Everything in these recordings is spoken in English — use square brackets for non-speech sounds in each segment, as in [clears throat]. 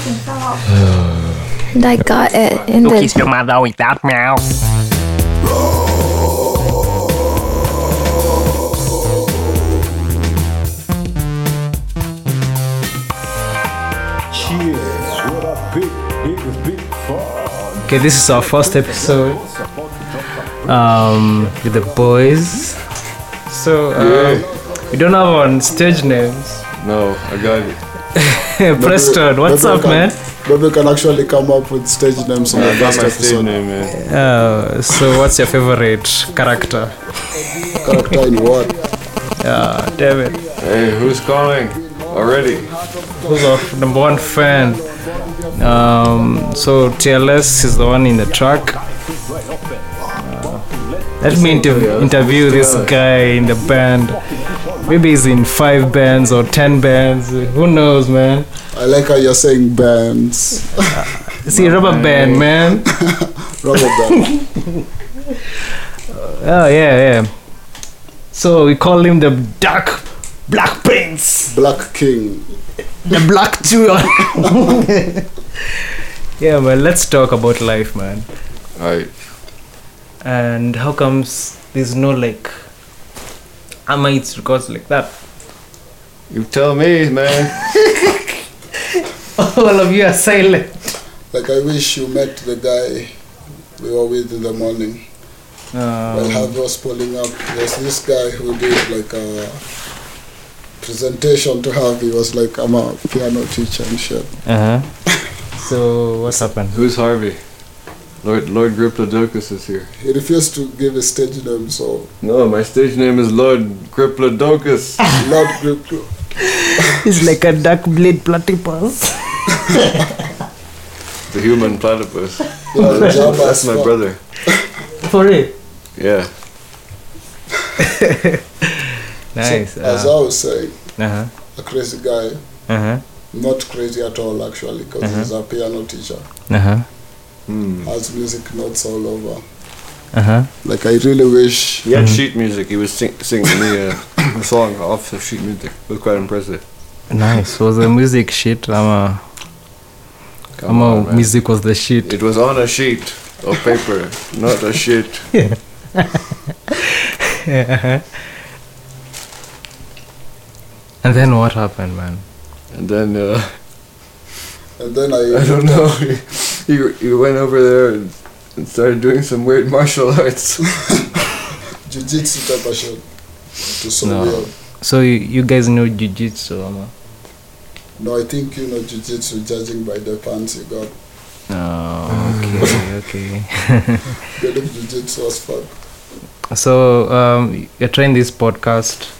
nothing fell off. and I got it in the. kiss your mother with that mouth. Okay, this is our first episode um, with the boys. So um, we don't have on stage names. No, I got it. [laughs] [laughs] Preston, what's Maybe up, can- man? Maybe we can actually come up with stage names on the I got first my stage episode. name, man. Uh, so what's your favorite character? Character in what? Yeah, David. Hey, who's calling? Already? Who's our number one fan? Um, so TLS is the one in the truck. Uh, let me inter- interview this guy in the band. Maybe he's in five bands or ten bands. Who knows, man? I like how you're saying bands. [laughs] See, rubber band, man. [laughs] Rubber band. [laughs] Oh yeah, yeah. So we call him the Dark Black Prince, Black King. the Black Two. yeah, man. Let's talk about life, man. Alright. And how comes there's no like Amites records like that? You tell me, man. [laughs] All of you are silent. Like I wish you met the guy we were with in the morning. While Um, Harvey was pulling up, there's this guy who did like a presentation to Harvey. was like, I'm a piano teacher and shit. uh huh. So what's happened? Who's Harvey? Lord Lord Griplodocus is here. He refused to give his stage name, so No, my stage name is Lord Griplodocus. [laughs] Lord Grip. It's [laughs] like a dark blade platypus. the human platypus. Yeah, the [laughs] That's my brother. For it. Yeah. Nice. So, as I Uh was saying, uh-huh. a crazy guy, Uh huh. not crazy at all actually, because Uh-huh. he's a piano teacher, Uh huh. Has music notes all over. Uh huh. Like I really wish He had sheet music. He was sing- singing me a, a song off of sheet music. It was quite impressive. Nice. Was the music sheet? I'm a. Come I'm a on, man. music was the sheet. It was on a sheet of paper, [laughs] not a sheet. [laughs] And then what happened, man? And then uh, and then I, [laughs] I don't know. He, he, he went over there and, and started doing some weird [laughs] martial arts. [laughs] jiu-jitsu type of shit. To so No. weird. So you, you guys know jiu-jitsu, ama? No, I think you know jiu-jitsu judging by the pants you got. Oh, okay, [laughs] okay. Good of jiu-jitsu as fuck. So um, you're trying this podcast.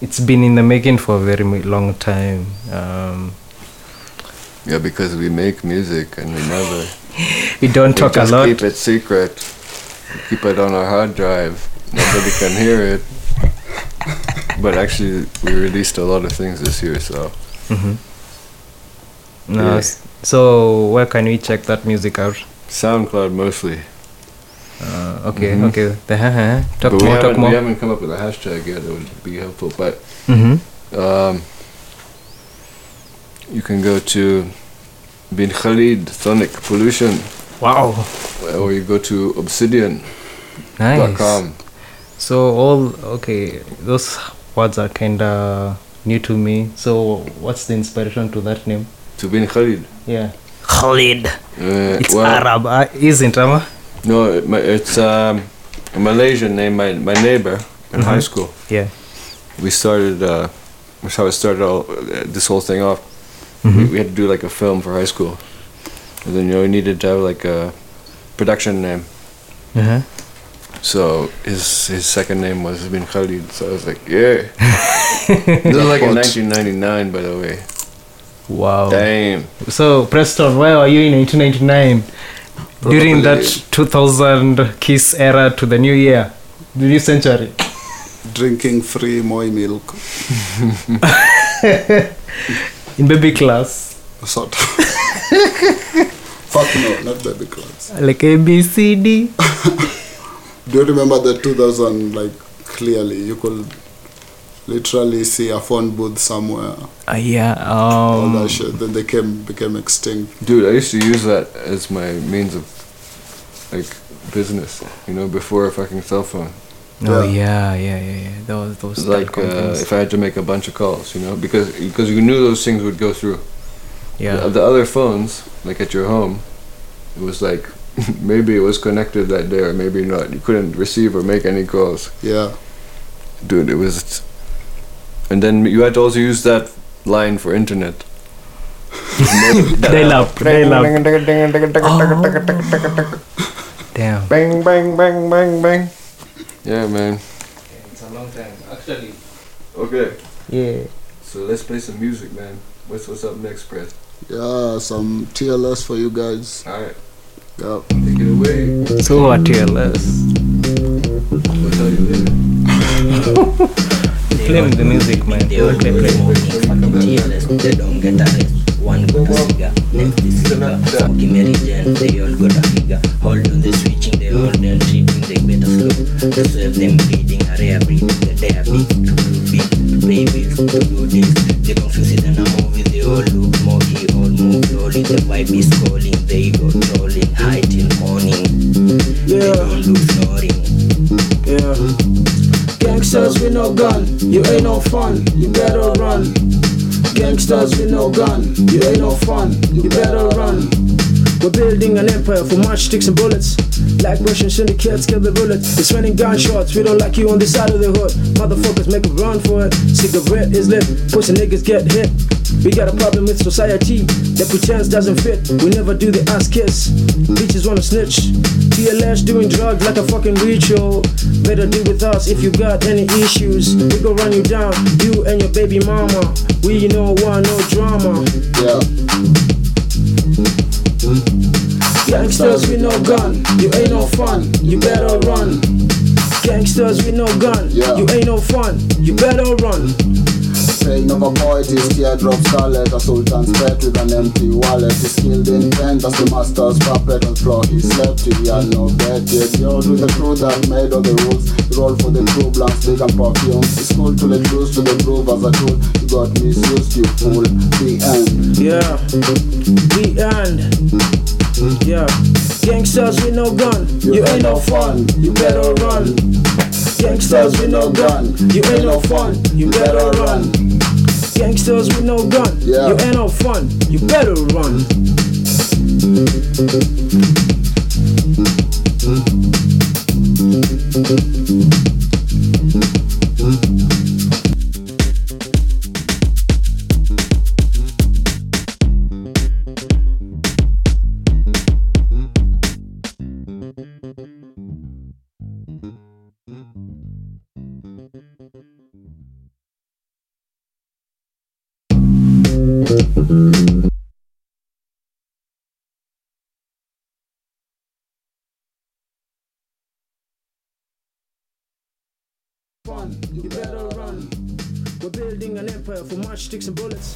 It's been in the making for a very long time. Um, yeah, because we make music and we never [laughs] we don't we talk a just lot. keep it secret. We keep it on our hard drive. Nobody can hear it. But actually, we released a lot of things this year, so Mm-hmm. No, Yeah. So where can we check that music out? SoundCloud mostly. Uh, okay, Mhm. okay. The, uh, talk but more, talk haven't, we haven't come up with a hashtag yet that would be helpful. But hmm um, you can go to Bin Khalid Sonic Pollution, Wow, or you go to obsidian.com. nice. So all okay. Those words are kind of new to me. So what's the inspiration to that name? To Bin Khalid. Yeah, Khalid. Uh, It's well, Arab, uh, isn't Ama? No, it, my, it's um, a Malaysian name. My my neighbor in high Mhm. school. Yeah. We started. Uh, that's how it started. All uh, this whole thing off. We, Mhm. we had to do like a film for high school, and then you know we needed to have like a production name. Uh-huh. So his his second name was Bin Khalid. So I was like, yeah. [laughs] this was like in 1999, by the way. Wow. Damn. So Preston, where were you in 1999? During that 2000 Kiss era to the new year, the new century. Drinking free Moi milk. [laughs] In baby class, Sort of. Fuck no, not baby class. like A B C D. [laughs] Do you remember the 2000 like clearly? You could literally see a phone booth somewhere. Uh, yeah. all Um, that shit. Then they came became extinct. Dude, I used to use that as my means of like business. You know, before a fucking cell phone. Oh Yeah. yeah, yeah, yeah, yeah. Those those like uh, if I had to make a bunch of calls, you know, because because you knew those things would go through. yeah. The, the other phones, like at your home, it was like maybe it was connected that day or maybe not. You couldn't receive or make any calls. Yeah, Dude, it was. And then you had to also use that line for internet. Dial up, dial up. Damn. Bang, bang, bang, bang, bang. Yeah, man. It's a long time. Actually. Okay, Yeah. so let's play some music, man. What's what's up next, Brett? yeah. Some TLS for you guys. All right, Yeah. take it away. So what TLS? What how you live? Play me the music, man. They all Play, play play. smoking, fucking TLS, they don't get a rest. One got a cigar, next is cigar. Smoking Mary Jane, they all got a figure. Hold on the switching, they all then treating, they better slow. To serve them bleeding, a rare breed, that they are big, to do big, to pay bills, to do this. They confuse it and a movie, they all look muggy, all move slowly. The vibe is calling, they go trolling, high till morning. They don't lose snoring. Yeah. Gangsters with no gun, you ain't no fun, you better run. Gangsters with no gun, you ain't no fun, you better run. We're building an empire for matchsticks and bullets. Like Russian syndicates, kill the bullet. It's raining gunshots, we don't like you on this side of the hood. Motherfuckers make a run for it. Cigarette is lit, pussy niggas get hit. We got a problem with society that pretends doesn't fit. We never do the ass kiss. Bitches wanna snitch. TLS doing drugs like a fucking ritual. Better deal with us if you got any issues. We go run you down, you and your baby mama. We no want no drama. Yeah. Gangsters with no gun, you ain't no fun, you better run. Gangsters with no gun, Yeah. you ain't no fun, you better run. Pain of a poet is teardrop scarlet A sultan's pet with an empty wallet. He's skilled in pen as the master's puppet. On floor he slept, he had no bed. Yet you're with the crew that made all the rules. Roll for the crew, blast big and perfumes. It's cool to let loose to the groove as a tool. You got misused, you fool. The end. Yeah, the end. Yeah, gangsters with no gun, you ain't no fun, you better run. Gangsters with no gun, you ain't no fun, you better run. Gangsters with no gun, Yeah. you ain't no fun, you better run. Fun,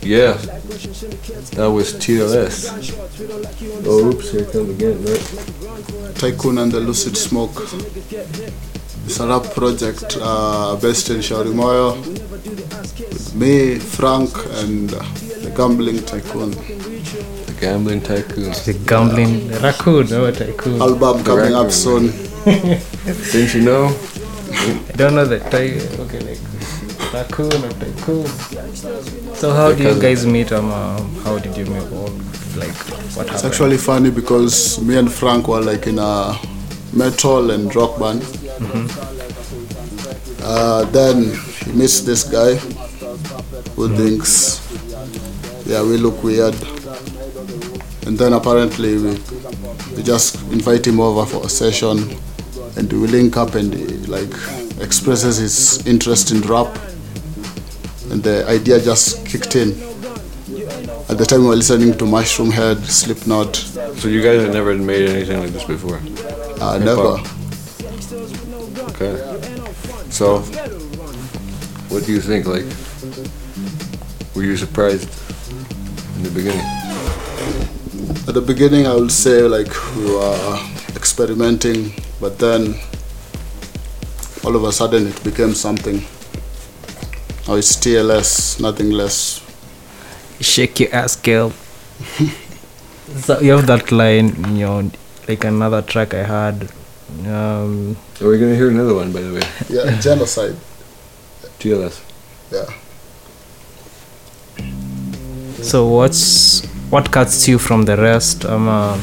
Yeah, Like Russian syndicates, that was TLS. gunshots, we don't like you on the Oh, oops, here it comes again, right? Make a run for it. Tycoon and the Lucid Smoke Niggas get. It's a rap project uh, based in Shauri Moyo We never do the ass kiss. Me, Frank and uh, the Gambling Tycoon The gambling tycoon. The gambling raccoon or tycoon. Album coming up soon Didn't you know? [laughs] I don't know the ty- okay like raccoon or tycoon. So how do you guys meet? Um, uh, how did you meet? Or like what It's happened? actually funny because me and Frank were like in a metal and rock band. Uh, then he meets this guy who thinks, yeah, we look weird. And then apparently we, we just invite him over for a session and we link up and he like expresses his interest in rap. And the idea just kicked in. At the time we were listening to Mushroomhead, Slipknot, So you guys have never made anything like this before? uh, never. Okay. So, what do you think? Like, were you surprised in the beginning? At the beginning, I would say like we were experimenting, but then all of a sudden it became something. Now it's TLS, nothing less. Shake your ass, girl. so you have that line in your like another track I had. Um, Are we gonna hear another one, by the way? Yeah, [laughs] genocide. TLS. Yeah. so what's what cuts you from the rest? Um, uh,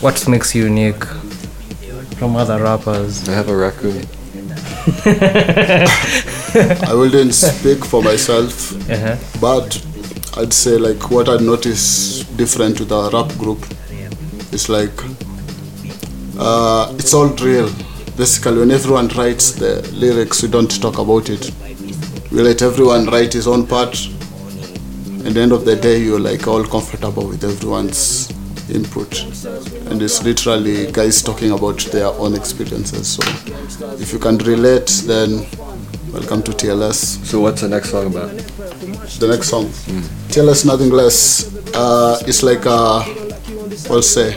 what makes you unique from other rappers? I have a raccoon. I wouldn't speak for myself, Uh-huh. but I'd say like what I notice different with our rap group is like uh, it's all real. Basically, when everyone writes the lyrics, we don't talk about it. We let everyone write his own part. And at the end of the day, you're like all comfortable with everyone's input, and it's literally guys talking about their own experiences. So, if you can relate, then welcome to TLS. So what's the next song about? the next song. Tell us nothing less. Uh, it's like a, what's say,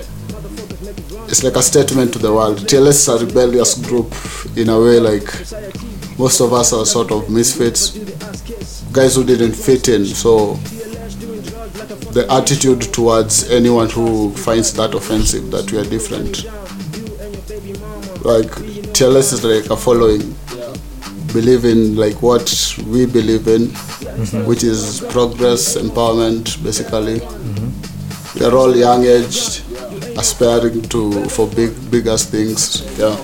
it's like a statement to the world. TLS is a rebellious group in a way. Like most of us are sort of misfits, guys who didn't fit in. So the attitude towards anyone who finds that offensive that we are different. Like TLS is like a following believe in like what we believe in, which is progress, empowerment, basically. We are all young aged, aspiring to for big bigger things. Yeah.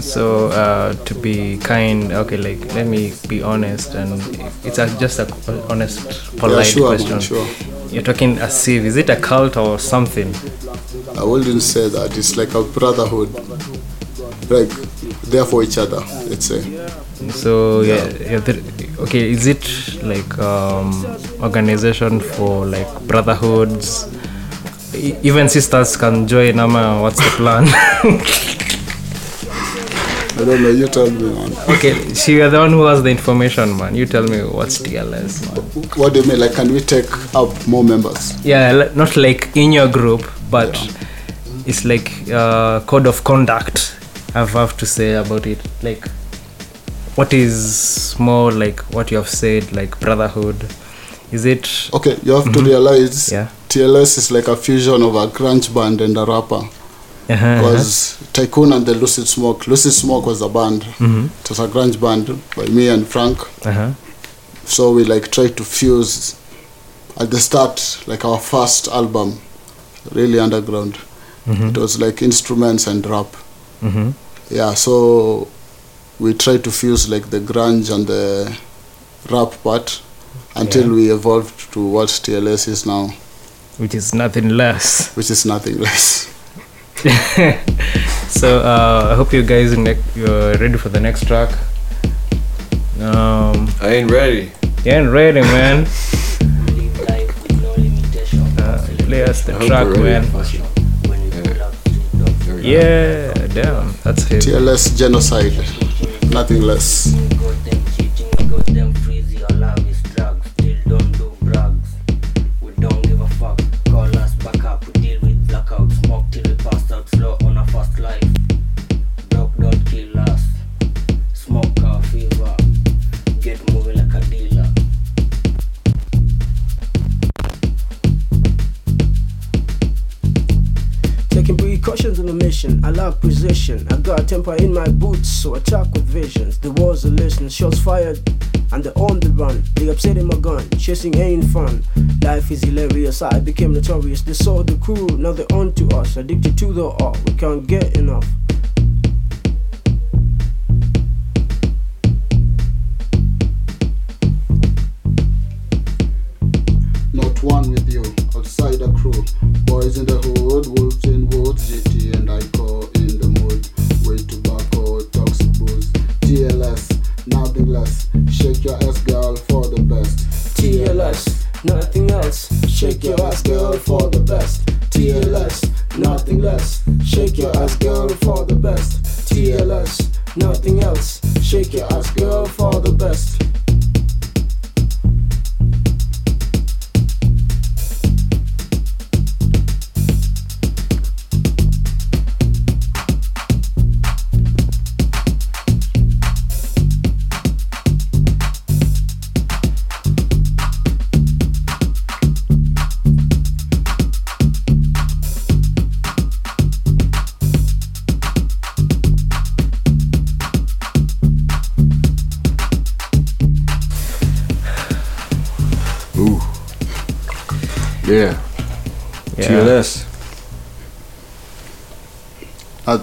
So uh, to be kind, okay, like let me be honest, and it's a, just a honest, polite yeah, sure, question. sure. You're talking as if is it a cult or something? I wouldn't say that. It's like a brotherhood. Like there for each other, let's say. So yeah, yeah okay, is it like um, organization for like brotherhoods? Even sisters can join. Ama, what's the plan? [laughs] I don't know, you tell me man. okay, so you're the one who has the information, man. You tell me what's TLS, man. What do you mean? Like can we take up more members? Yeah, not like in your group, but it's like uh, code of conduct. I have to say about it. Like, what is more like what you have said, like brotherhood? Is it? Okay, you have to realize Yeah. TLS is like a fusion of a grunge band and a rapper. Uh-huh, was Tycoon and the Lucid Smoke. Lucid Smoke was a band. Mhm. It was a grunge band by me and Frank. uh-huh. So we like tried to fuse at the start, like our first album, really underground. It was like instruments and rap. Mm-hmm. Yeah, so we tried to fuse like the grunge and the rap part until Yeah. we evolved to what TLS is now, Which is nothing less. which is nothing less. [laughs] So uh, I hope you guys ne- you're ready for the next track. Um, I ain't ready. you ain't ready, man. Live life with no limitation. Uh, play us the I track, man. Fuck it. When you pull up, sit up. There we go. Yeah, damn, that's it. TLS genocide, nothing less. I lack precision. I got a temper in my boots, so attack with visions. The walls are listening, shots fired, and they're on the run. They upsetting my gun, chasing ain't fun. Life is hilarious, I became notorious. They saw the crew, now they're on to us. Addicted to the art, we can't get enough. Not one the crew. Boys in the hood, wolves in woods, GT and Ico in the mood. Way tobacco, toxic booze. GLS, nothing less. Shake your ass, girl, for the best. TLS, nothing else. Shake your ass, girl, for the best. TLS, nothing less. Shake your ass, girl, for the best. TLS, nothing else. Shake your ass, girl, for the best.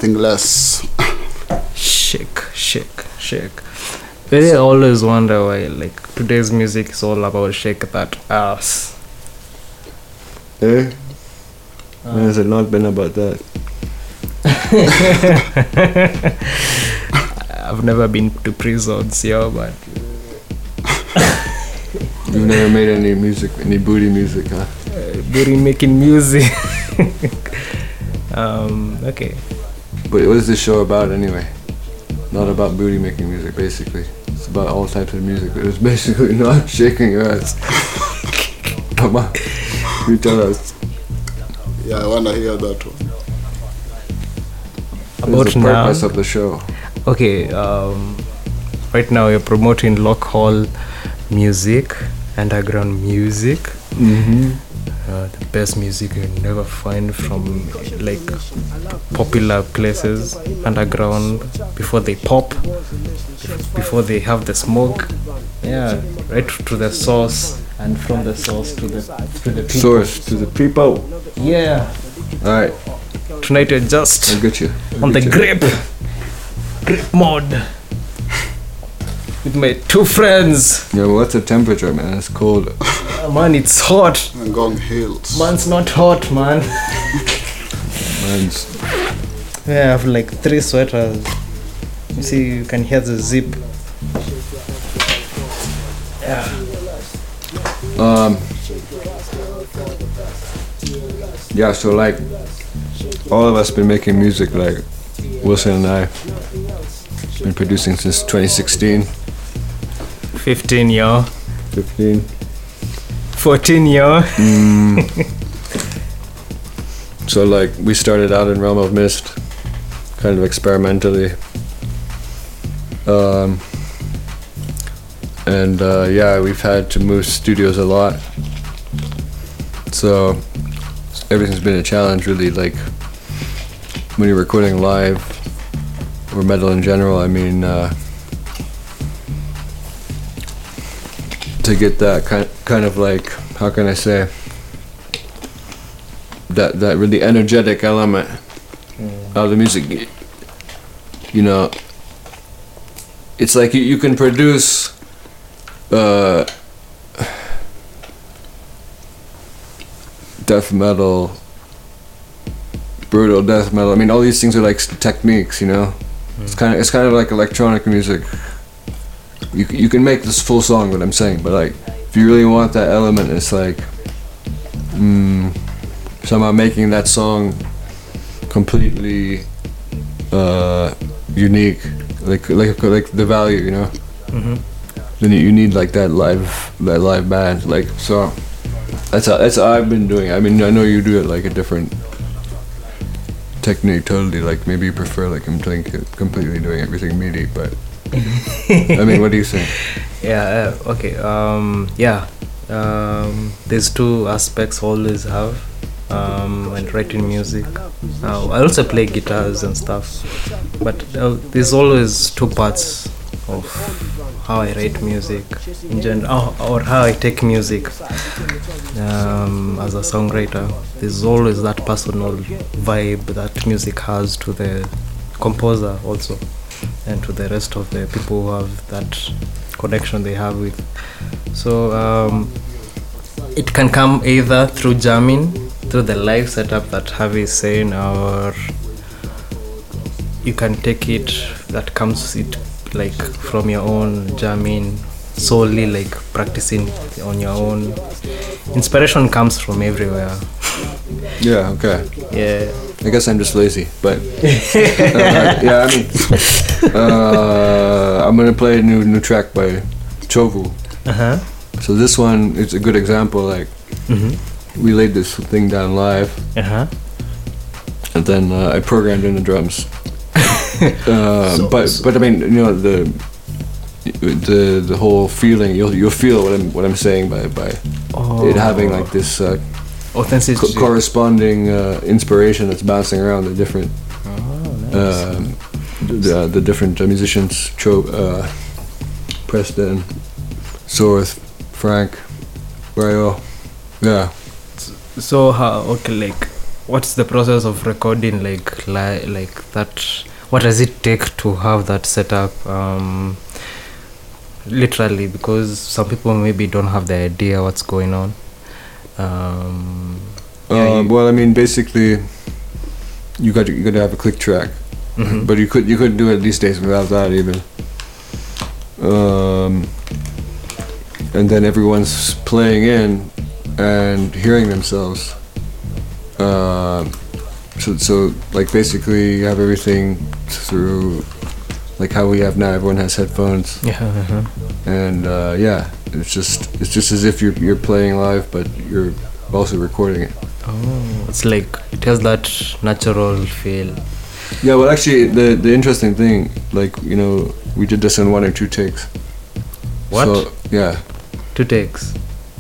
Nothing less. Shake, shake, shake. But I always wonder why, like, today's music is all about shake that ass. Eh? When has it not been about that? [laughs] I've never been to prisons, yo, but [laughs] You've never made any music, any booty music, huh? booty making music. [laughs] um, okay. But what is this show about anyway? Not about booty making music, basically. It's about all types of music, but it's [laughs] basically not shaking your ass. [laughs] Come on, you tell us. Yeah, I wanna hear that one. What is About the now. purpose of the show? Okay, um, right now you're promoting local music, underground music. Mm-hmm. Uh, the best music you never find from like popular places underground before they pop before they have the smoke yeah right to the source and from the source to the to the people Source to the people. yeah Alright, tonight you're just I'll get you. I'll on the you. grip grip mode with my two friends Yeah, well, what's the temperature, man? It's cold. Uh, man it's hot Ngong Hills. man's not hot man Man's Yeah, I have like three sweaters. You see, you can hear the zip. Yeah. Um. Yeah, so like, all of us been making music. Like, Wilson and I been producing since 2016, 15 yo. 15. 14 yo. [laughs] So like, we started out in Realm of Mist, kind of experimentally. Um. And uh, yeah, we've had to move studios a lot. So everything's been a challenge, really. Like when you're recording live or metal in general, I mean, uh, to get that kind kind of like how can I say that that really energetic element of the music. You know, it's like you, you can produce. Uh, death metal, brutal death metal. I mean, all these things are like techniques, you know. It's kind of it's kind of like electronic music. You you can make this full song, what I'm saying, but like if you really want that element, it's like mm, somehow making that song completely uh, unique, like like like the value, you know. Mhm. Then you need like that live that live band, like so. That's how, that's how I've been doing. it. I mean, I know you do it like a different technique, totally. Like maybe you prefer like I'm doing completely doing everything MIDI, but [laughs] I mean, what do you think? Yeah, uh, okay. Um, yeah. Um, there's two aspects always have um, when writing music. Uh, I also play guitars and stuff, but uh, there's always two parts of how I write music in general, or how I take music um, as a songwriter. There's always that personal vibe that music has to the composer also, and to the rest of the people who have that connection they have with. So um, it can come either through jamming, through the live setup that Harvey is saying, or you can take it that comes it like from your own jamming solely like practicing on your own inspiration comes from everywhere [laughs] Yeah, okay. yeah I guess I'm just lazy, but uh, yeah, I mean, uh, I'm gonna play a new new track by Chovu. uh-huh So this one is a good example. Like mm-hmm. we laid this thing down live, uh-huh and then uh, I programmed in the drums. [laughs] uh, but but I mean, you know the the the whole feeling. You'll you'll feel what I'm what I'm saying by by it having like this uh, co- corresponding uh, inspiration that's bouncing around the different um, the the different uh, musicians. Cho, uh, Preston, Sorth, Frank, Rayo. Yeah, So how okay like what's the process of recording like li- like that what does it take to have that setup um literally because some people maybe don't have the idea what's going on um yeah, Uh, well, I mean, basically, you got to, you got to have a click track, Mhm. but you could you couldn't do it these days without that even. Um, and then everyone's playing in and hearing themselves. Um so so like basically you have everything through like how we have now. Everyone has headphones, yeah uh-huh. and uh, yeah, it's just it's just as if you're you're playing live, but you're also recording it. oh it's like it has that natural feel Yeah, well, actually, the the interesting thing, like you know, we did this in one or two takes. what So, yeah, two takes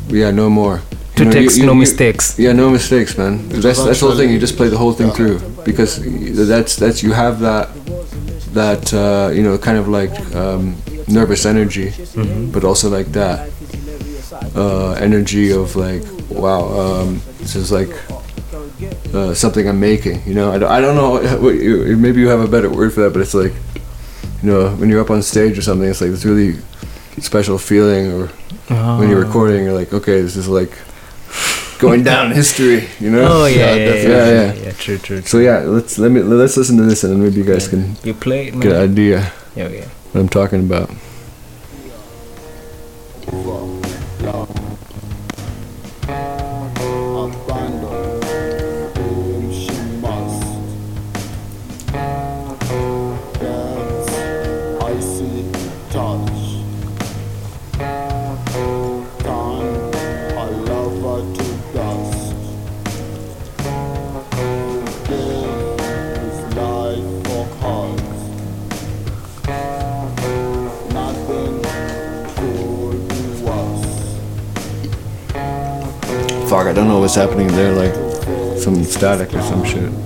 yeah, no more. Two You know, you- you- no you- mistakes Yeah, no mistakes, man. That's that's the whole thing. You just play the whole thing Yeah. through because that's that's you have that that uh, you know kind of like um, nervous energy, Mm-hmm. but also like that uh, energy of like wow, um, this is like uh, something I'm making. You know, I don't, I don't know [laughs] what you, maybe you have a better word for that, but it's like you know when you're up on stage or something, it's like this really special feeling, or when you're Oh. recording, you're like, okay, this is like going down in history. You know? oh yeah yeah, yeah, yeah, yeah, yeah, true true So yeah, let's let me let's listen to this and then maybe you guys can you play it get an idea yeah yeah what I'm talking about. Some static or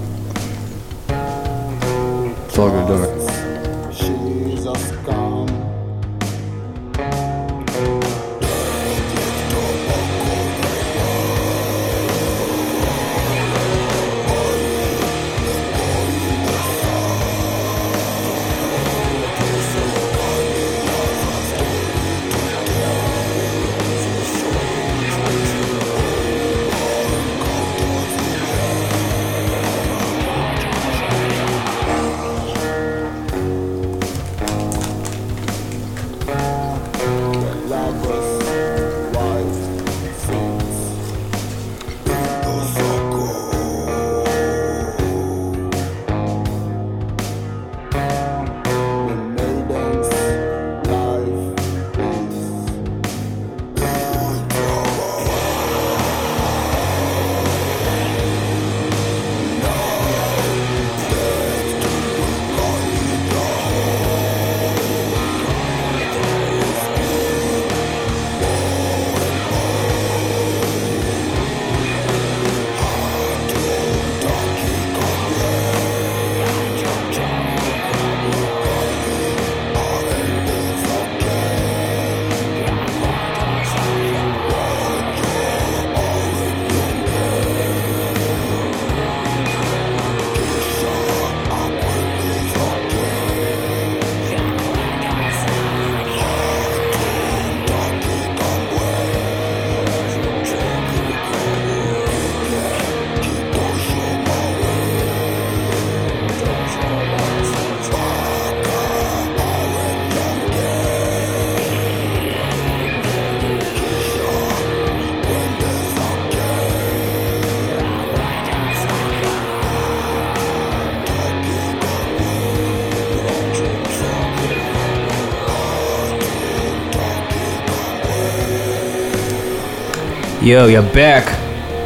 yo you're back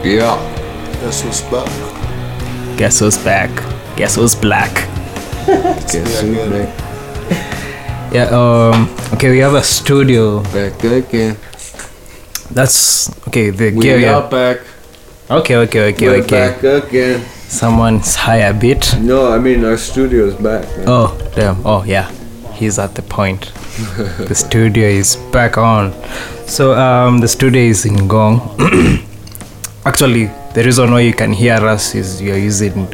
Yeah. Guess who's back? guess who's back guess who's black [laughs] Guess who's again. back, yeah um okay we have a studio back again. that's okay the We gear We are yeah back. okay okay okay We're okay back again. someone's high a bit No, I mean our studio's back. Man. oh damn oh yeah he's at the point [laughs] the studio is back on so um the studio is in Ngong. [clears throat] Actually the reason why you can hear us is you're using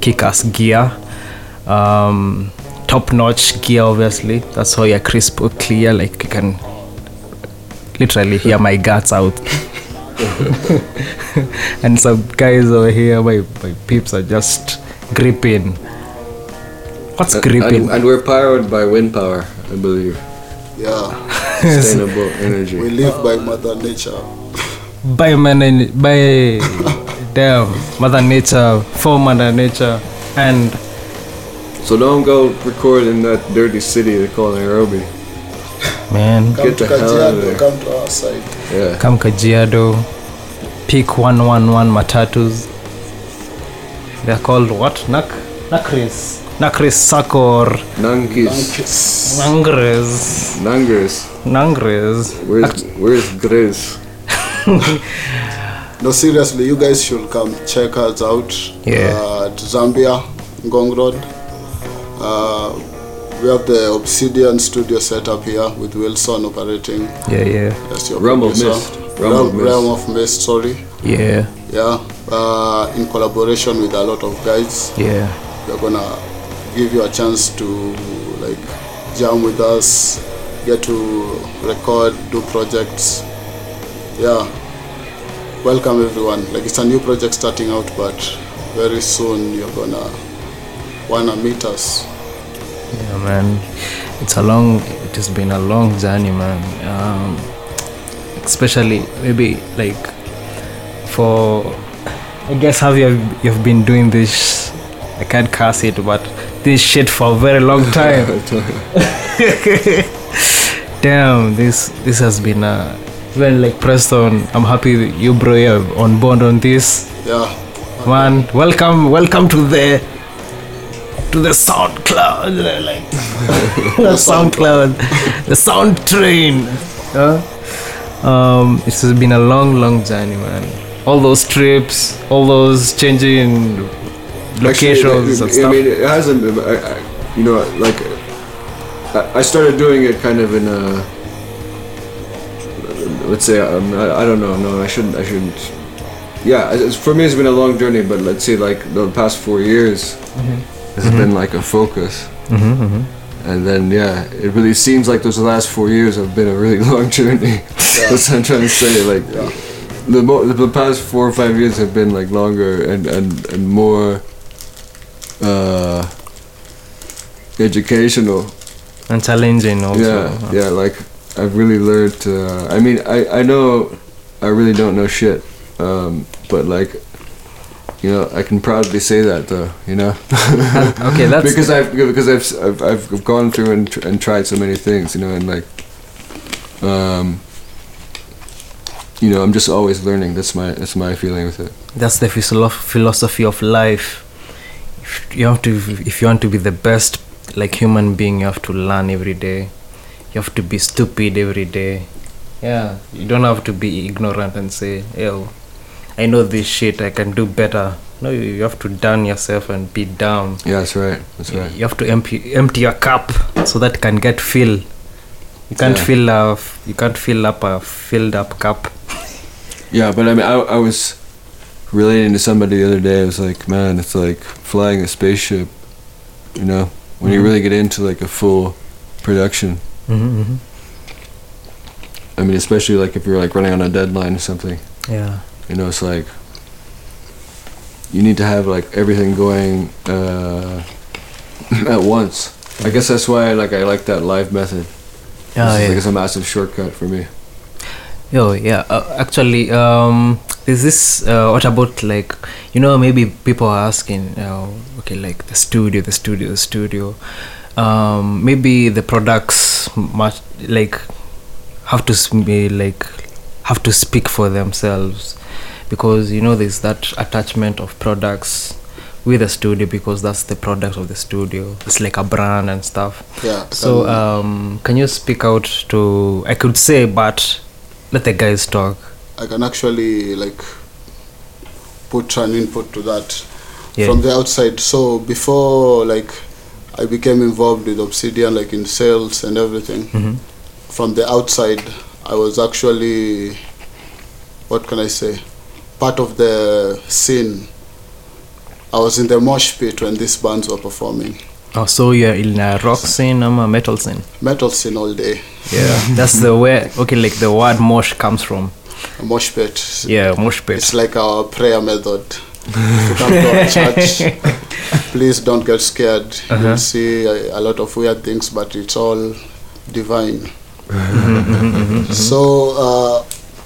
kick-ass gear. Um, top-notch gear obviously. That's how you're crisp or clear like you can literally hear my guts out. [laughs] And some guys over here my, my peeps are just gripping. What's And- gripping? And, and we're powered by wind power, I believe. Yeah, Sustainable energy. we live by Mother Nature. by man by damn mother nature for mother nature and So don't go record in that dirty city they call Nairobi. man Come Get to the hell out of there. come to our side. Yeah. come kajiado pick 111 matatus they're called what nak nakris nakris sakor Nankis. nangres Nangers. nangres Where's where's Grizz? No, seriously, you guys should come check us out Yeah. uh, at Zambia, Ngong Road. Uh, we have the Obsydian studio set up here with Wilson operating. yeah yeah That's your Realm of producer. Mist. Realm of Mist. Realm of Mist, sorry. yeah Yeah, uh, in collaboration with a lot of guys. yeah We're gonna give you a chance to like jam with us, get to record, do projects. Yeah, welcome everyone. Like it's a new project starting out, but very soon you're gonna wanna meet us. yeah man it's a long it has been a long journey man um, especially maybe like for i guess how you have, you've been doing this i can't curse it but this shit for a very long time. [laughs] [laughs] Damn this this has been uh even like preston i'm happy you bro you're on board on this. Yeah, man welcome welcome to the to the soundcloud like [laughs] the soundcloud the sound train. Huh? um it's been a long long journey man. All those trips all those changing locations Actually, and I mean, it hasn't. been- I, I, you know, like I, I started doing it kind of in a. Let's say um, I, I don't know. No, I shouldn't. I shouldn't. Yeah, it's, for me, it's been a long journey. But let's say like the past four years has been like a focus. mm-hmm, And then yeah, it really seems like those last four years have been a really [laughs] long journey. That's what I'm trying to say. Like the mo- the past four or five years have been like longer and and and more uh, educational. and challenging also Yeah, yeah. Like I've really learned. Uh, I mean, I I know I really don't know shit, um, but like. You know, I can proudly say that though. You know, [laughs] okay that's [laughs] because I've because I've I've, I've gone through and, tr- and tried so many things, you know, and like, um, you know, I'm just always learning. That's my that's my feeling with it. that's the philosoph- philosophy of life if you have to if you want to be the best like human being you have to learn every day you have to be stupid every day yeah you don't have to be ignorant and say yo i know this shit i can do better no you, you have to down yourself and be down Yeah, that's right. That's right. you have to empty empty your cup so that can get filled you can't Yeah. fill a you can't fill up a filled up cup Yeah, but I mean, I I was relating to somebody the other day. I was like, man, it's like flying a spaceship. You know, when you Mhm. really get into like a full production. mm-hmm. I mean, especially like if you're like running on a deadline or something. yeah You know, it's like you need to have like everything going uh, [laughs] at once. I guess that's why I like I like that live method. yeah, it's, yeah. like it's a massive shortcut for me. Yo, yeah. Uh, actually, um, is this uh, what about like you know maybe people are asking, uh, okay, like the studio, the studio, the studio. Um, maybe the products much like have to be like have to speak for themselves because you know there's that attachment of products with the studio because that's the product of the studio. It's like a brand and stuff. Yeah. So, um, um, can you speak out to? I could say, but let the guys talk. I can actually like put an input to that Yeah. from the outside. So before like I became involved with Obsydian like in sales and everything, Mhm. from the outside I was actually what can I say? part of the scene. I was in the mosh pit when these bands were performing. Oh, so you're in a rock scene or a metal scene? Metal scene all day. Yeah, that's the where. Okay, like the word mosh comes from. A mosh pit. Yeah, mosh pit. It's like our prayer method. if you come to our church, [laughs] please don't get scared. Uh-huh. You'll see a, a lot of weird things, but it's all divine. So, uh,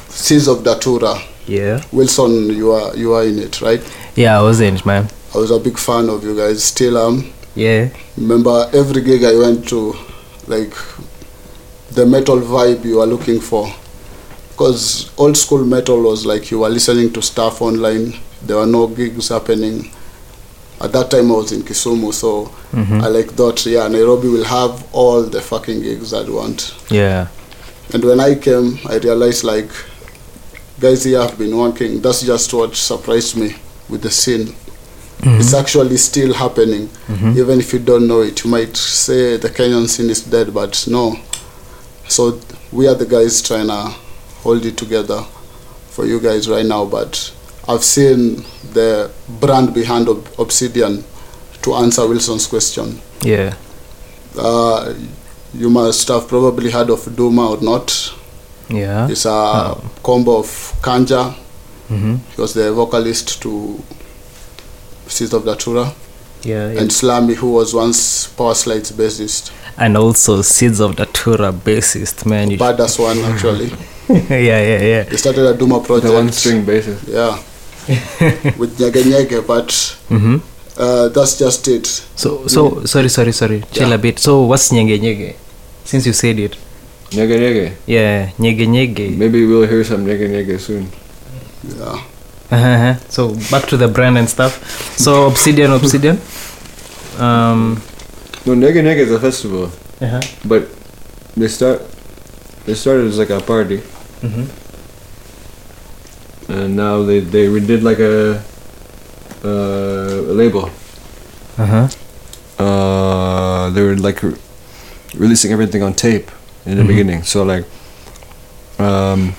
Seeds of Datura. Yeah. Wilson, you are you are in it, right? Yeah, I was in it, man. I was a big fan of you guys. Still am. Yeah. Remember every gig I went to, like the metal vibe you are looking for. Because old school metal was like you were listening to stuff online. There were no gigs happening. At that time I was in Kisumu, so Mhm. I like thought, yeah, Nairobi will have all the fucking gigs I'd want. Yeah. And when I came, I realized like guys here have been working. That's just what surprised me with the scene. It's actually still happening, even if you don't know it. You might say the Kenyan scene is dead, but no. So we are the guys trying to hold it together for you guys right now. But I've seen the brand behind Ob- Obsydian to answer Wilson's question. Yeah. Uh, you must have probably heard of Duma or not. Yeah. It's a combo of Kanja, Mm-hmm. he was the vocalist to Seeds of Datura, Yeah. yeah. and Slammy, who was once Power Slide's bassist. And also Seeds of Datura bassist, man. Baddest one, actually. [laughs] yeah, yeah, yeah. They started a Duma project. The one string basis. Yeah. [laughs] with Nyege Nyege, but Mm-hmm. uh, that's just it. So, so sorry, sorry, sorry. Chill Yeah. a bit. So, what's nyege nyege? Since you said it, Nyege nyege. yeah, nyege nyege. Maybe we'll hear some nyege nyege soon. Yeah. Uh-huh. So back to the brand and stuff. So [laughs] Obsydian, Obsydian. Um. No, nyege nyege is a festival, Uh-huh. but they start. They started as like a party, Mm-hmm. and now they they redid like a, uh, a label. Uh-huh. uh, they were like re- releasing everything on tape in the Mhm. beginning. So like, um,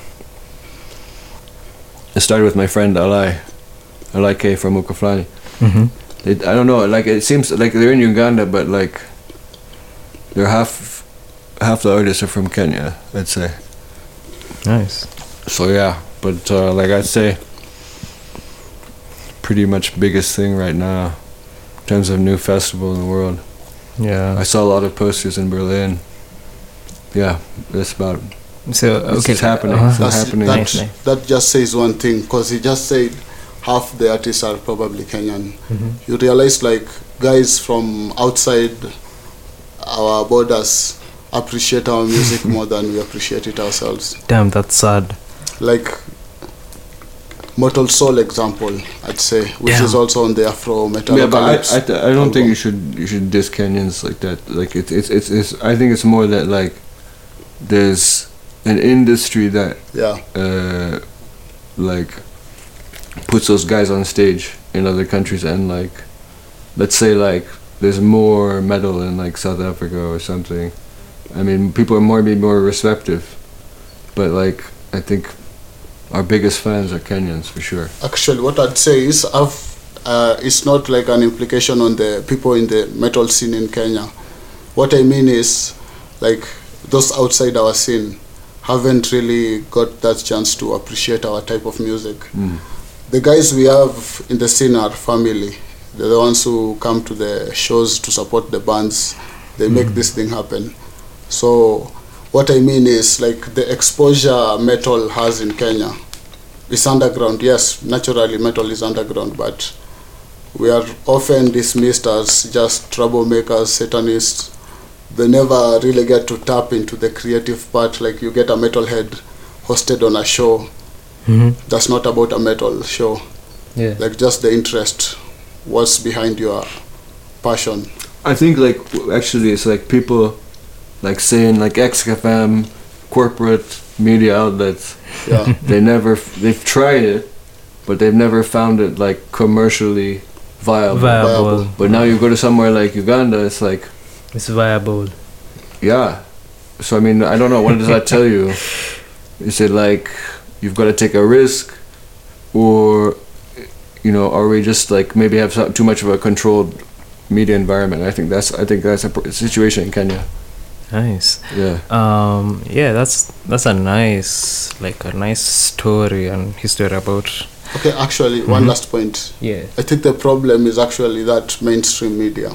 it started with my friend Alai, Alai K from Ukaflani. Mm-hmm. It, I don't know, like it seems like they're in Uganda, but like they're half half the artists are from Kenya. I'd say. Nice. So yeah, but uh, like I'd say, pretty much biggest thing right now in terms of new festival in the world. Yeah. I saw a lot of posters in Berlin. Yeah, that's about. So okay. is happening. Uh-huh. That's, happening. that, Nice, nice. that just says one thing, because he just said half the artists are probably Kenyan. Mhm. You realize, like, guys from outside our borders appreciate our music more than we appreciate it ourselves. Damn, that's sad. like Mortal Soul example, I'd say, which Yeah. is also on the Afro Metal. Yeah, but I, I, I don't think you should you should diss Kenyans like that. Like it's it's it's, it's I think it's more that like there's an industry that yeah, uh like puts those guys on stage in other countries and like let's say like there's more metal in like South Africa or something. I mean, people are more be more receptive, but like I think our biggest fans are Kenyans for sure. actually, what I'd say is, I've, uh, it's not like an implication on the people in the metal scene in Kenya. What I mean is, like those outside our scene haven't really got that chance to appreciate our type of music. Mm. the guys we have in the scene are family. They're the ones who come to the shows to support the bands. They make this thing happen. So what I mean is like the exposure metal has in Kenya is underground. Yes, naturally metal is underground, but we are often dismissed as just troublemakers, satanists. They never really get to tap into the creative part. Like you get a metalhead hosted on a show Mm-hmm. that's not about a metal show Yeah. like just the interest what's behind your passion I think like actually it's like people like saying like XFM corporate media outlets yeah [laughs] they never they've tried it but they've never found it like commercially viable. Viable. But now you go to somewhere like Uganda it's like It's viable. yeah. So I mean I don't know what does that tell you? Is it like you've got to take a risk or you know, are we just like maybe have so- too much of a controlled media environment? I think that's I think that's a pr- situation in Kenya. Nice. Yeah. Um, yeah, that's that's a nice like a nice story and history about. Okay, actually, one last point. Yeah. I think the problem is actually that mainstream media.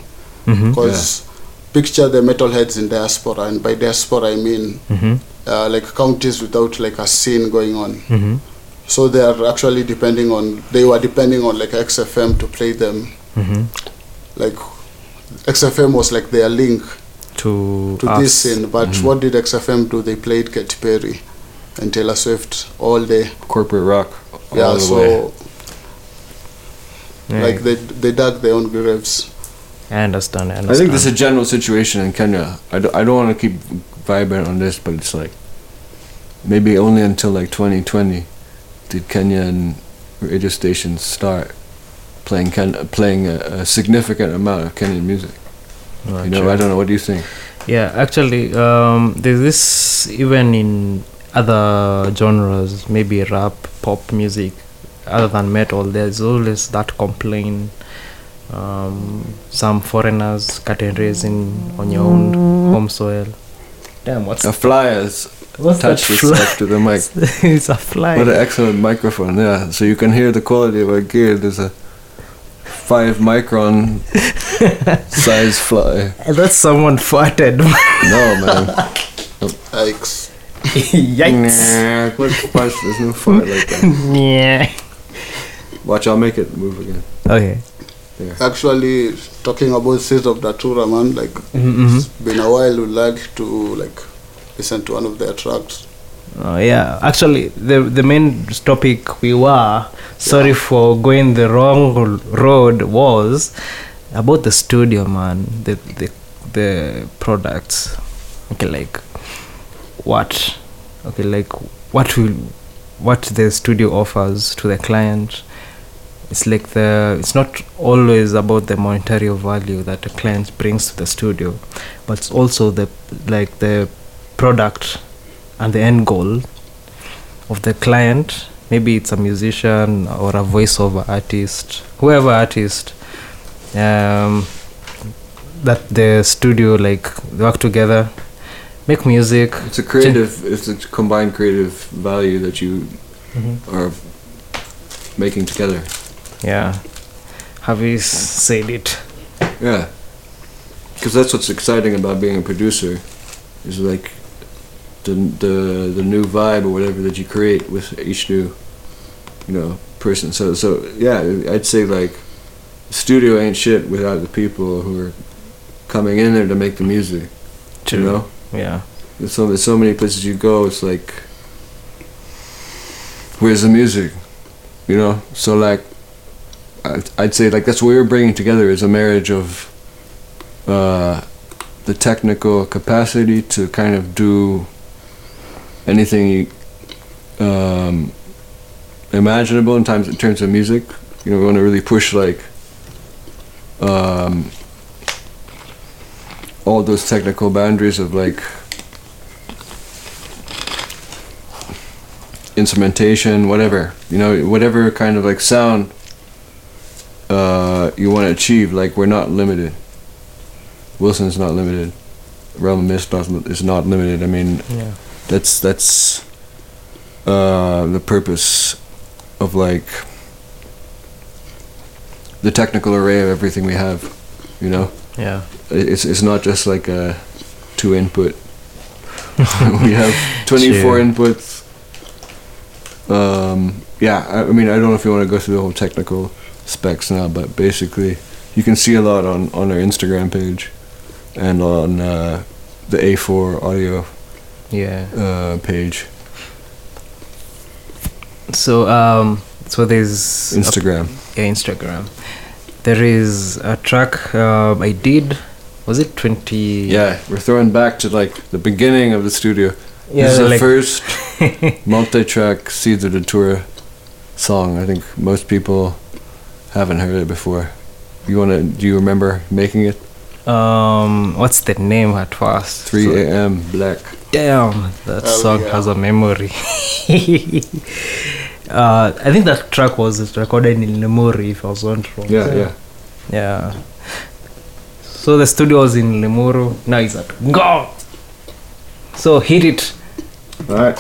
Mm-hmm. Because picture the metalheads in diaspora, and by diaspora I mean Mm-hmm. uh, like counties without like a scene going on. Mm-hmm. So they are actually depending on they were depending on like XFM to play them. Mm-hmm. Like XFM was like their link To, to us. this scene. But mm. what did XFM do? They played Katy Perry and Taylor Swift all day. Corporate rock. All yeah, the so way. Yeah, like they they dug their own graves. I understand. I I think this is a general situation in Kenya. I don't, I don't want to keep vibing on this, but it's like maybe only until like 2020 did Kenyan radio stations start playing Ken, playing a, a significant amount of Kenyan music. Right, You know. I don't know. What do you think? Yeah, actually, um, there's this even in other genres, maybe rap, pop music, other than metal. There's always that complaint. Um, some foreigners cutting raising on your own home soil. Damn, what's The flyers what's touch that this fly? stuff to the mic. [laughs] it's a fly. What an excellent microphone! Yeah, so you can hear the quality of our gear. There's a five micron [laughs] size fly. That's someone farted. No [laughs] man. Yikes. Yikes. Nah, quick punch. There's no fart like that. yeah. Watch, I'll make it move again. Okay. Actually, talking about Seeds of Datura, man, like Mm-hmm. it's been a while. Would like to like listen to one of their tracks. Uh, yeah, actually, the the main topic we were sorry for going the wrong road was about the studio, man. The the the products. Okay, like what? Okay, like what will what the studio offers to the client. It's like the it's not always about the monetary value that the client brings to the studio, but it's also the like the product and the end goal of the client. Maybe it's a musician or a voiceover artist whoever artist um, that the studio like work together make music. It's a creative. It's a combined creative value that you are making together. yeah. Have you said it. Yeah, because that's what's exciting about being a producer, is like the the the new vibe or whatever that you create with each new, you know, person. So so yeah, I'd say like, studio ain't shit without the people who are coming in there to make the music. You know, yeah there's so there's so many places you go. It's like, where's the music? You know, so like, I'd, I'd say like that's what we're bringing together is a marriage of uh, the technical capacity to kind of do anything um, imaginable in times in terms of music. You know, we want to really push like um, all those technical boundaries of like instrumentation, whatever you know, whatever kind of like sound uh, you want to achieve. Like we're not limited. Wilson's not limited. Realm of Mist is not limited. I mean, yeah that's that's uh, the purpose of like the technical array of everything we have. You know, yeah it's it's not just like a two input. [laughs] we have twenty four inputs. Um, yeah, I, I mean, I don't know if you want to go through the whole technical specs now, but basically, you can see a lot on on our Instagram page, and on uh, the A4 audio yeah uh, page, so um so there's a Instagram. yeah, Instagram. There is a track um, I did. Was it twenty? Yeah, we're throwing back to like the beginning of the studio. Yeah, this is the like- first [laughs] multi-track Seeds of Datura song. I think most people haven't heard it before. You wanna? Do you remember making it? Um, what's the name at first? 3 a.m. Black. Damn, that Oh, song yeah. has a memory. [laughs] Uh, I think that track was recorded in Limuru, if I was not wrong. Yeah, yeah. Yeah. So the studio was in Limuru. Now it's at Ngong. So hit it. All right.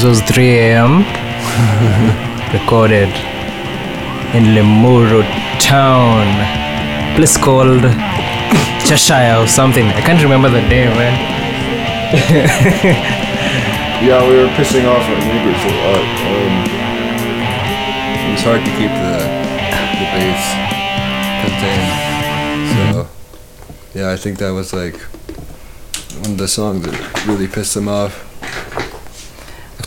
This was 3 a.m. [laughs] recorded in Limuru town, place called Cheshire or something. I can't remember the name, man. [laughs] Yeah, we were pissing off our neighbors a lot. Um, it's hard to keep the the bass contained. So yeah, I think that was like one of the songs that really pissed them off.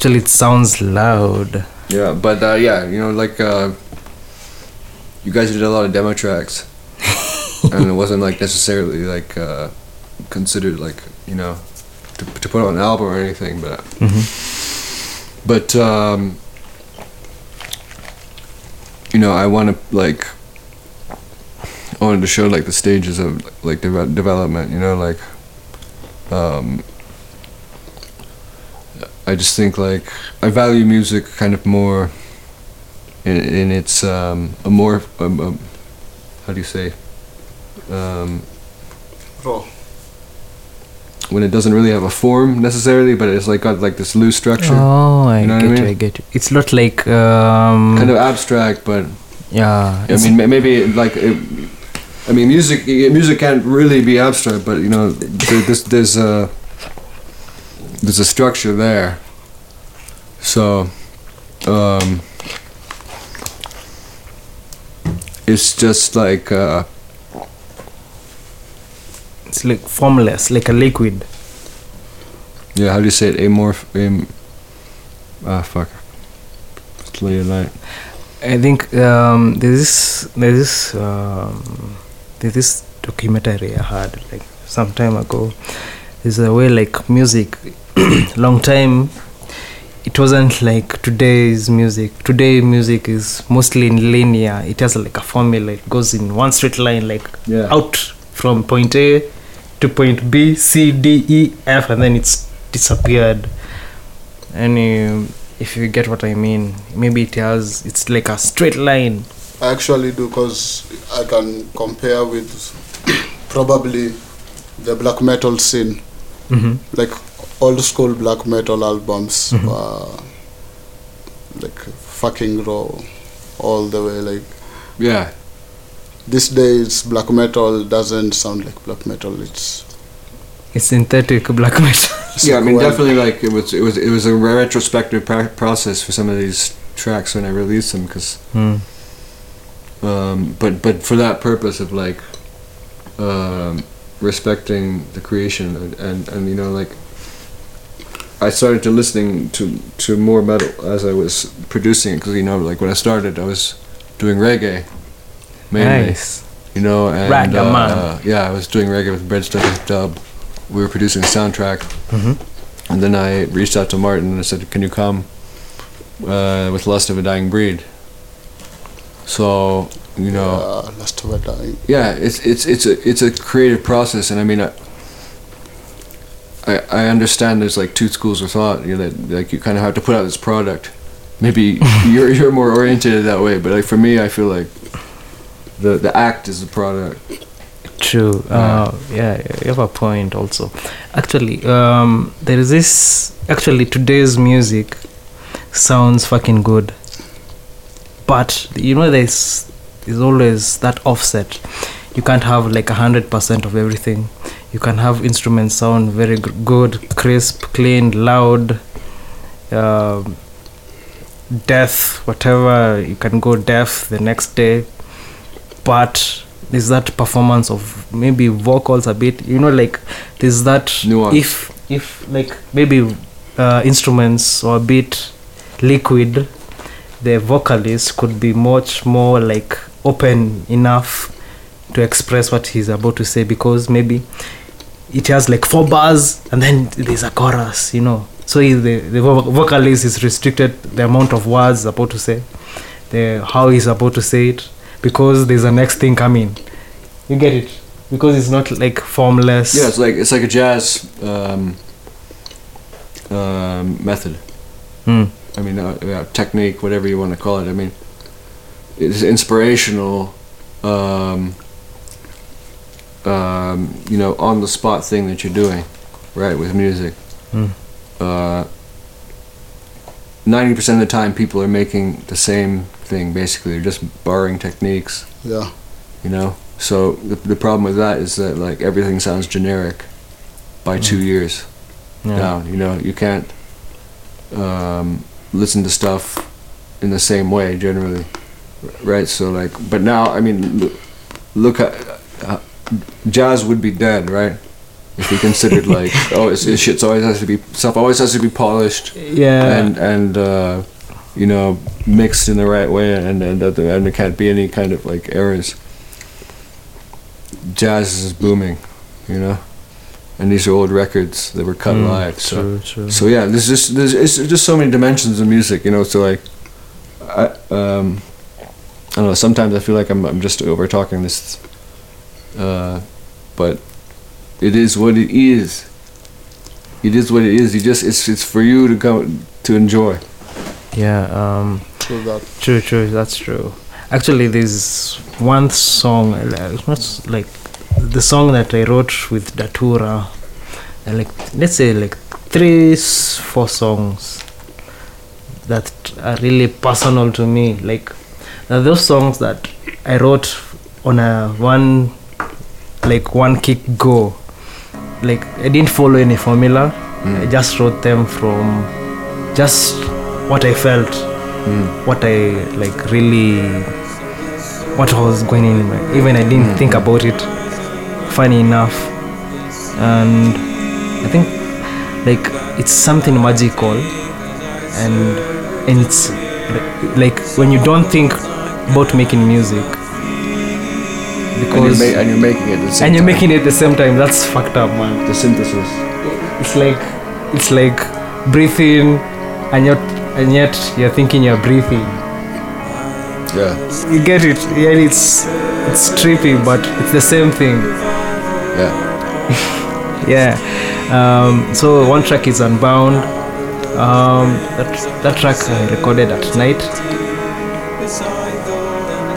It sounds loud. Yeah, but uh, yeah, you know, like uh, you guys did a lot of demo tracks, [laughs] and it wasn't like necessarily like uh, considered like you know to, to put on an album or anything, but but um, you know, I want to like I wanted to show like the stages of like deve- development. You know, like um, I just think like I value music kind of more in, in its um, a more um, um, how do you say um, when it doesn't really have a form necessarily, but it's like got like this loose structure, Oh, I You know what I get you. mean? I get you. It's not like um, kind of abstract, but yeah. I mean ma- maybe like it, I mean music music can't really be abstract, but you know there, there's there's a there's a structure there. So um, it's just like uh, it's like formless, like a liquid. yeah, how do you say it? Amorph. Am, ah, fuck. It's late at night. I think um, there's this there's this um, there's this documentary I had like some time ago. There's a way like music, [clears throat] long time. It wasn't like today's music. Today music is mostly in linear. It has like a formula. It goes in one straight line, like Yeah. out from point A to point B, C, D, E, F, and then it's disappeared and you, if you get what i mean maybe it has it's like a straight line I actually do because I can compare with [coughs] probably the black metal scene. mm-hmm. Like old school black metal albums Mhm. were like fucking raw all the way. Like Yeah, these days, black metal doesn't sound like black metal. It's it's synthetic black metal yeah. I mean, definitely like it was. It was. It was a retrospective pra- process for some of these tracks when I released them, because. Hmm. Um, but but for that purpose of like, um, respecting the creation and, and and you know like. I started to listening to to more metal as I was producing it because you know like when I started I was doing reggae mainly. nice you know, and uh, uh, yeah, I was doing reggae with Bread Stuffers Dub. We were producing a soundtrack, mm-hmm. and then I reached out to Martin and I said, "Can you come uh, with Lust of a Dying Breed?" So you know, uh, last of a dying. yeah, it's it's it's a it's a creative process, and I mean, I I, I understand there's like two schools of thought. You know, that like you kind of have to put out this product. Maybe [laughs] you're you're more oriented that way, but like for me, I feel like the the act is the product. True. Uh, yeah, you have a point also. Actually, um, there is this. Actually, today's music sounds fucking good, but you know, there's there's always that offset. You can't have like a hundred percent of everything. You can have instruments sound very g- good, crisp, clean, loud. Um, death, whatever. You can go deaf the next day, but there's that performance of maybe vocals a bit you know like there's that Nuance. if if like maybe uh, instruments or a bit liquid the vocalist could be much more like open enough to express what he's about to say because maybe it has like four bars and then there's a chorus you know so he, the, the vo- vocalist is restricted the amount of words about to say the how he's about to say it because there's a next thing coming you get it because it's not like formless Yeah, it's like it's like a jazz um, um, method. Hmm. I mean, uh, technique, whatever you want to call it. I mean, it's inspirational. Um, um, you know, on the spot thing that you're doing, right, with music. Mm. Uh, Ninety percent of the time, people are making the same thing. Basically, they're just borrowing techniques Yeah, you know so the, the problem with that is that like everything sounds generic by two years yeah. down you know you can't um, listen to stuff in the same way generally right so like but now i mean look, look at uh, jazz would be dead right? If we considered [laughs] like oh it's, it's shit's always has to be stuff always has to be polished yeah. and and uh, you know mixed in the right way and and, that there- and there can't be any kind of like errors. Jazz is booming you know? And these are old records that were cut Mm, live so true true. so yeah there's just there's it's just so many dimensions of music you know? So like I um I don't know sometimes I feel like I'm I'm just over talking this uh but it is what it is it is what it is you just it's it's for you to go to enjoy yeah um true that. True, true. That's true. Actually, there's one song. uh, It's not like the song that I wrote with Datura. uh, Like let's say like three, four songs that are really personal to me. Like those songs that I wrote on a one, like one kick go. Like I didn't follow any formula. Hmm. I just wrote them from just what I felt hmm. what I like really what was going in even I didn't hmm. think about it. Funny enough. And I think like it's something magical and and it's like when you don't think about making music and you're, ma- and you're making it at the same and you're time. making it at the same time. That's fucked up man. The synthesis. It's like it's like breathing and yet and yet you're thinking you're breathing. Yeah. You get it. Yeah it's it's trippy but it's the same thing. Yeah. [laughs] Yeah. Um, so one track is Unbound. Um, that that track I recorded at night.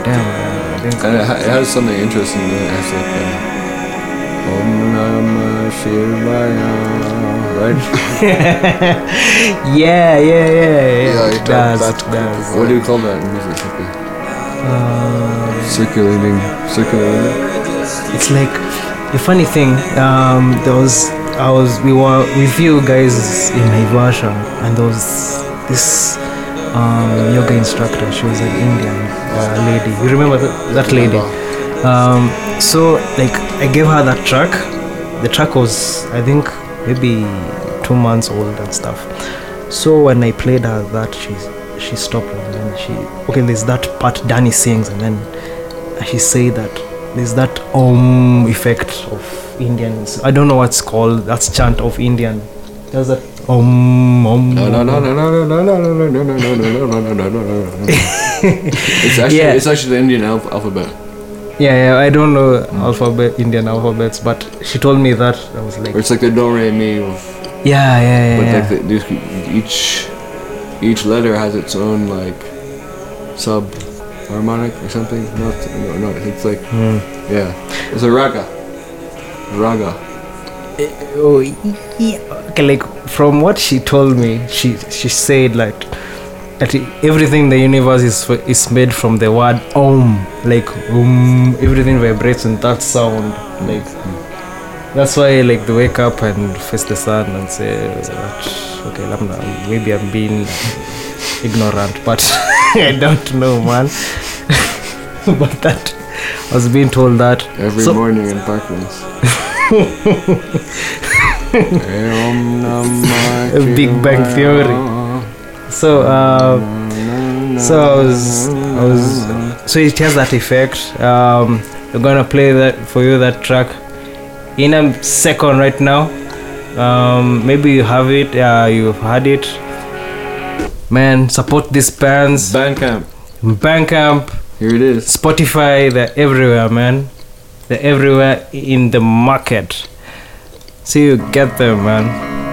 Damn, man, I didn't And it, ha- it has something interesting. in It has like uh, Om Namah Shivaya, right? yeah, [laughs] yeah, yeah, yeah. Yeah, it does that does. what do you call that in music? Uh, circulating, circulating. it's like the funny thing. Um, there was I was we were with you guys in Naivasha, and there was this um, yoga instructor. She was an Indian uh, lady. You remember that, that lady? Um, so like I gave her that track. The track was I think maybe two months old and stuff. So when I played her that, she she stopped and then she okay. There's that part Danny sings and then she say that there's that om effect of Indians. I don't know what's called. That's chant of Indian. There's that om om. No, no, no, no, no, no, no, no, no, no, no, no, no, no, no, no, no, no. It's actually Yeah. it's actually the Indian alph- alphabet. Yeah, yeah. I don't know alphabet Indian alphabets, but she told me that. I was like, Or it's like the do re mi of yeah, yeah, yeah. but yeah. like the, these, each each letter has its own like sub harmonic or something. No, it's- no, no. It's like Hmm. yeah, it's a raga. Raga. oh yeah. Okay, like from what she told me, she she said like that everything in the universe is is made from the word om. Like um, everything vibrates in that sound. Like that's why like they wake up and face the sun and say okay, I'm not, maybe I'm being ignorant, but [laughs] I don't know, man. [laughs] but that I was being told that Every So- morning in Parklands. [laughs] [laughs] Big Bang Theory. So, uh, so I was, I was, so it has that effect. Um, we're gonna play that for you that track in a second right now. Um, maybe you have it, uh, you've had it. Man, support these bands. Bandcamp. Bandcamp, Here it is. Spotify, they're everywhere, man. They're everywhere in the market. See you get them, man.